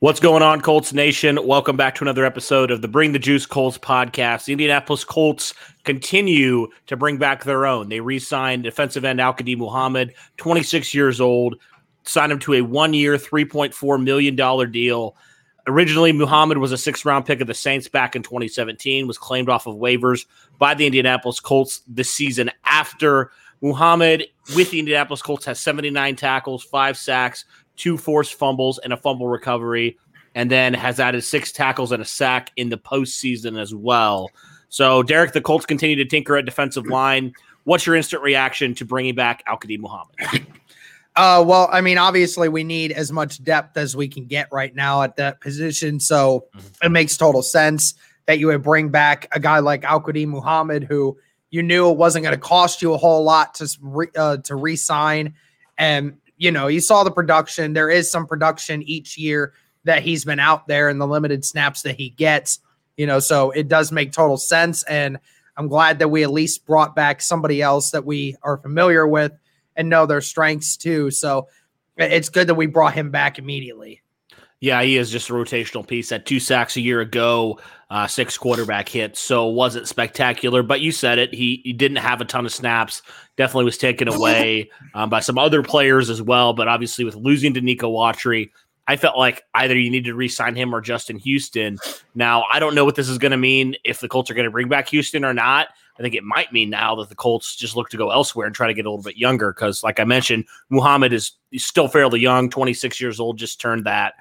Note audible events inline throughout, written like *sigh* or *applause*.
What's going on, Colts Nation? Welcome back to another episode of the Bring the Juice Colts podcast. The Indianapolis Colts continue to bring back their own. They re signed defensive end Al-Quadin Muhammad, 26 years old, signed him to a one year, $3.4 million deal. Originally, Muhammad was a six round pick of the Saints back in 2017, was claimed off of waivers by the Indianapolis Colts the season after. Muhammad with the Indianapolis Colts has 79 tackles, five sacks, two forced fumbles, and a fumble recovery, and then has added six tackles and a sack in the postseason as well. So, Derek, the Colts continue to tinker at defensive line. What's your instant reaction to bringing back Al-Quadin Muhammad? Uh, well, I mean, obviously, we need as much depth as we can get right now at that position. So mm-hmm. it makes total sense that you would bring back a guy like Al-Quadin Muhammad, who – you knew it wasn't going to cost you a whole lot to re, uh, to re-sign, and you know you saw the production. There is some production each year that he's been out there and the limited snaps that he gets. You know, so it does make total sense, and I'm glad that we at least brought back somebody else that we are familiar with and know their strengths too. So it's good that we brought him back immediately. Yeah, he is just a rotational piece. At two sacks a year ago, uh, six quarterback hits, so wasn't spectacular. But you said it; he, he didn't have a ton of snaps. Definitely was taken *laughs* away um, by some other players as well. But obviously, with losing Denico Autry, I felt like either you need to re-sign him or Justin Houston. Now, I don't know what this is going to mean if the Colts are going to bring back Houston or not. I think it might mean now that the Colts just look to go elsewhere and try to get a little bit younger because, like I mentioned, Muhammad is still fairly young, 26 years old, just turned that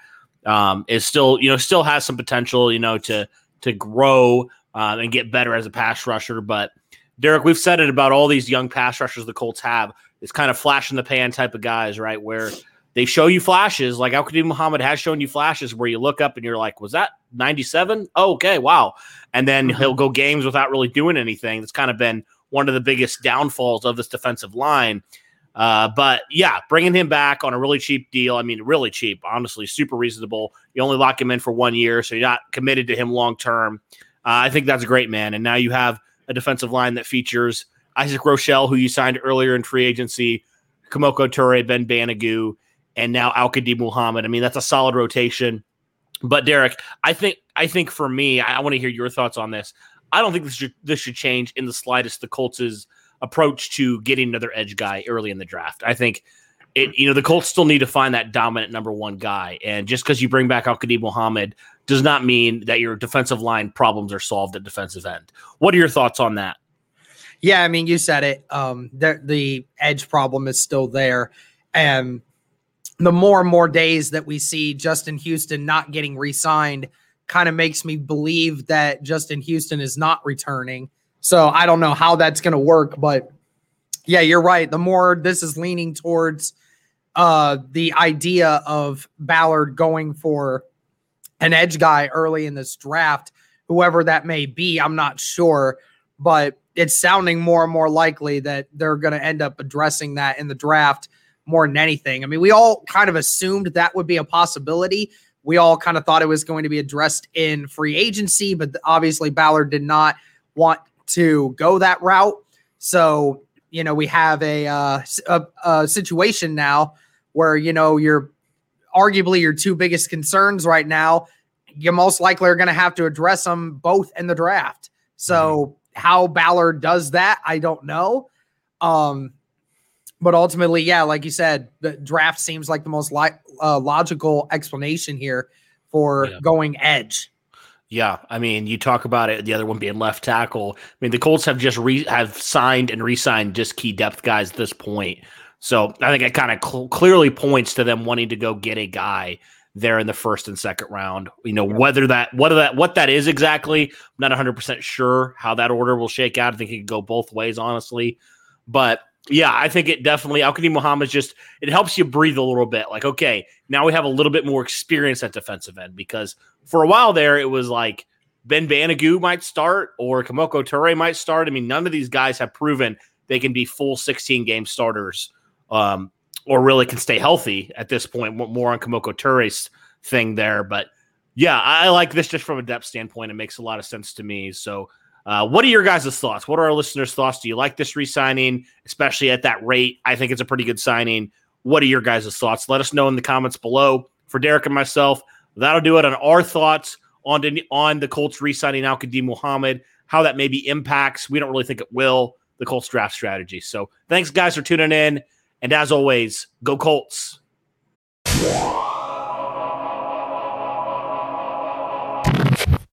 um, is still you know still has some potential you know to to grow uh, and get better as a pass rusher. But Derek, we've said it about all these young pass rushers the Colts have. It's kind of flash in the pan type of guys, right? Where they show you flashes, like Al-Quadin Muhammad has shown you flashes where you look up and you're like, was that 97? Oh, okay, wow. And then mm-hmm. he'll go games without really doing anything. That's kind of been one of the biggest downfalls of this defensive line. Uh, but yeah, bringing him back on a really cheap deal. I mean, really cheap, honestly, super reasonable. You only lock him in for one year, so you're not committed to him long term. Uh, I think that's a great, man. And now you have a defensive line that features Isaac Rochell, who you signed earlier in free agency, Kemoko Turay, Ben Banogu, and now Al-Quadin Muhammad. I mean, that's a solid rotation. But Derek, I think I think for me, I, I want to hear your thoughts on this. I don't think this should this should change in the slightest the Colts' approach to getting another edge guy early in the draft. I think it, you know, the Colts still need to find that dominant number one guy. And just because you bring back Al-Quadin Muhammad does not mean that your defensive line problems are solved at defensive end. What are your thoughts on that? Yeah, I mean, you said it. Um, the, the edge problem is still there. And the more and more days that we see Justin Houston not getting re signed kind of makes me believe that Justin Houston is not returning. So I don't know how that's going to work, but yeah, you're right. The more this is leaning towards uh, the idea of Ballard going for an edge guy early in this draft, whoever that may be, I'm not sure, but it's sounding more and more likely that they're going to end up addressing that in the draft more than anything. I mean, we all kind of assumed that would be a possibility. We all kind of thought it was going to be addressed in free agency, but obviously Ballard did not want to go that route. So, you know, we have a, uh, a, a situation now where, you know, you're arguably your two biggest concerns right now. You most likely are going to have to address them both in the draft. So, mm-hmm. how Ballard does that, I don't know. Um, but ultimately, yeah, like you said, the draft seems like the most li- uh, logical explanation here for yeah. going edge. Yeah, I mean, you talk about it. The other one being left tackle. I mean, the Colts have just re- have signed and re-signed just key depth guys at this point. So I think it kind of cl- clearly points to them wanting to go get a guy there in the first and second round. You know, whether that whether that what that is exactly, I'm not 100 percent sure how that order will shake out. I think it could go both ways, honestly. But Yeah, I think it definitely Al-Quadin Muhammad just it helps you breathe a little bit. Like, okay, now we have a little bit more experience at defensive end because for a while there it was like Ben Banogu might start or Kemoko Turay might start. I mean, none of these guys have proven they can be full 16 game starters um, or really can stay healthy at this point. More on Kemoko Turay's thing there, but yeah, I like this just from a depth standpoint. It makes a lot of sense to me. So uh, what are your guys' thoughts? What are our listeners' thoughts? Do you like this re-signing, especially at that rate? I think it's a pretty good signing. What are your guys' thoughts? Let us know in the comments below. For Derek and myself, that'll do it on our thoughts on the, on the Colts re-signing Al-Quadin Muhammad, how that maybe impacts. We don't really think it will the Colts draft strategy. So thanks, guys, for tuning in. And as always, go Colts.